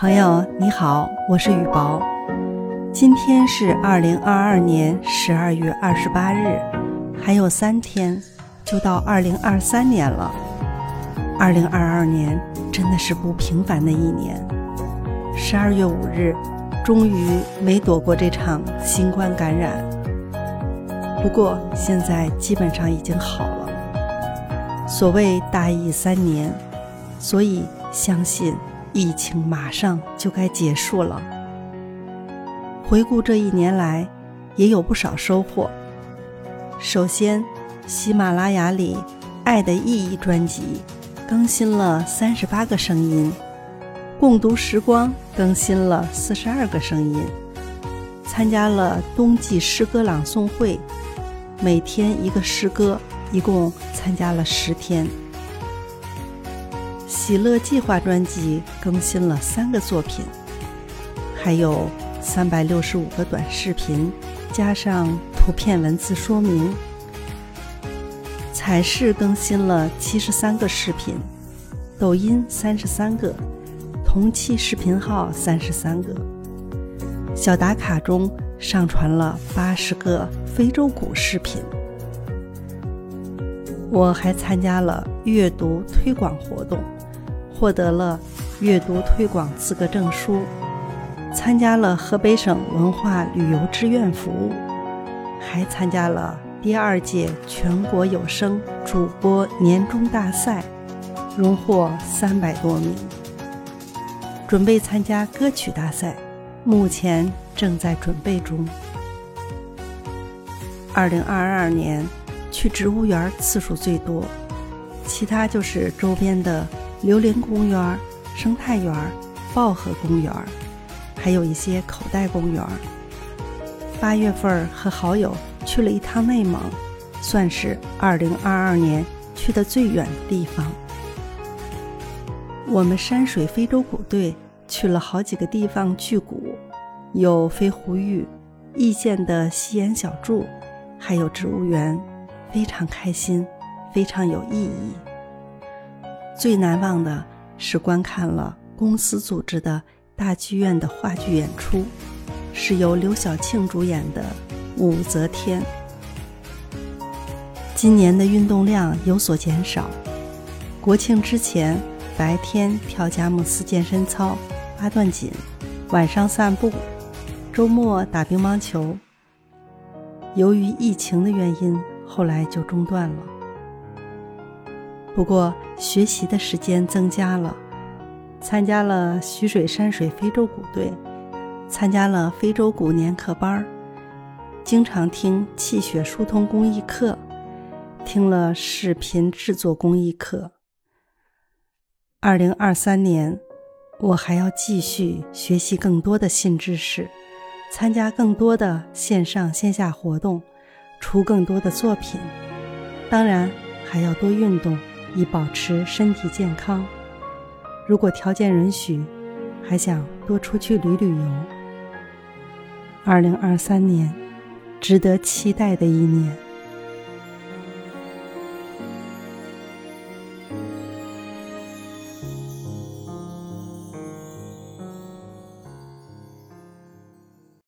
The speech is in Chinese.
朋友你好，我是雨薄。今天是二零二二年十二月二十八日，还有三天就到二零二三年了。二零二二年真的是不平凡的一年。十二月五日，终于没躲过这场新冠感染。不过现在基本上已经好了。所谓大疫三年，所以相信。疫情马上就该结束了。回顾这一年来，也有不少收获。首先，喜马拉雅里《爱的意义》专辑更新了三十八个声音，共读时光更新了四十二个声音，参加了冬季诗歌朗诵会，每天一个诗歌，一共参加了十天。喜乐计划专辑更新了三个作品，还有三百六十五个短视频，加上图片文字说明。彩视更新了七十三个视频，抖音三十三个，同期视频号三十三个。小打卡中上传了八十个非洲鼓视频。我还参加了阅读推广活动。获得了阅读推广资格证书，参加了河北省文化旅游志愿服务，还参加了第二届全国有声主播年终大赛，荣获三百多名。准备参加歌曲大赛，目前正在准备中。二零二二年去植物园次数最多，其他就是周边的。榴莲公园、生态园、抱河公园，还有一些口袋公园。八月份和好友去了一趟内蒙，算是二零二二年去的最远的地方。我们山水非洲鼓队去了好几个地方聚鼓，有飞狐峪、易县的西岩小筑，还有植物园，非常开心，非常有意义。最难忘的是观看了公司组织的大剧院的话剧演出，是由刘晓庆主演的《武则天》。今年的运动量有所减少，国庆之前白天跳佳木斯健身操、八段锦，晚上散步，周末打乒乓球。由于疫情的原因，后来就中断了。不过，学习的时间增加了，参加了徐水山水非洲鼓队，参加了非洲鼓年课班儿，经常听气血疏通公益课，听了视频制作公益课。二零二三年，我还要继续学习更多的新知识，参加更多的线上线下活动，出更多的作品，当然还要多运动。以保持身体健康。如果条件允许，还想多出去旅旅游。二零二三年，值得期待的一年。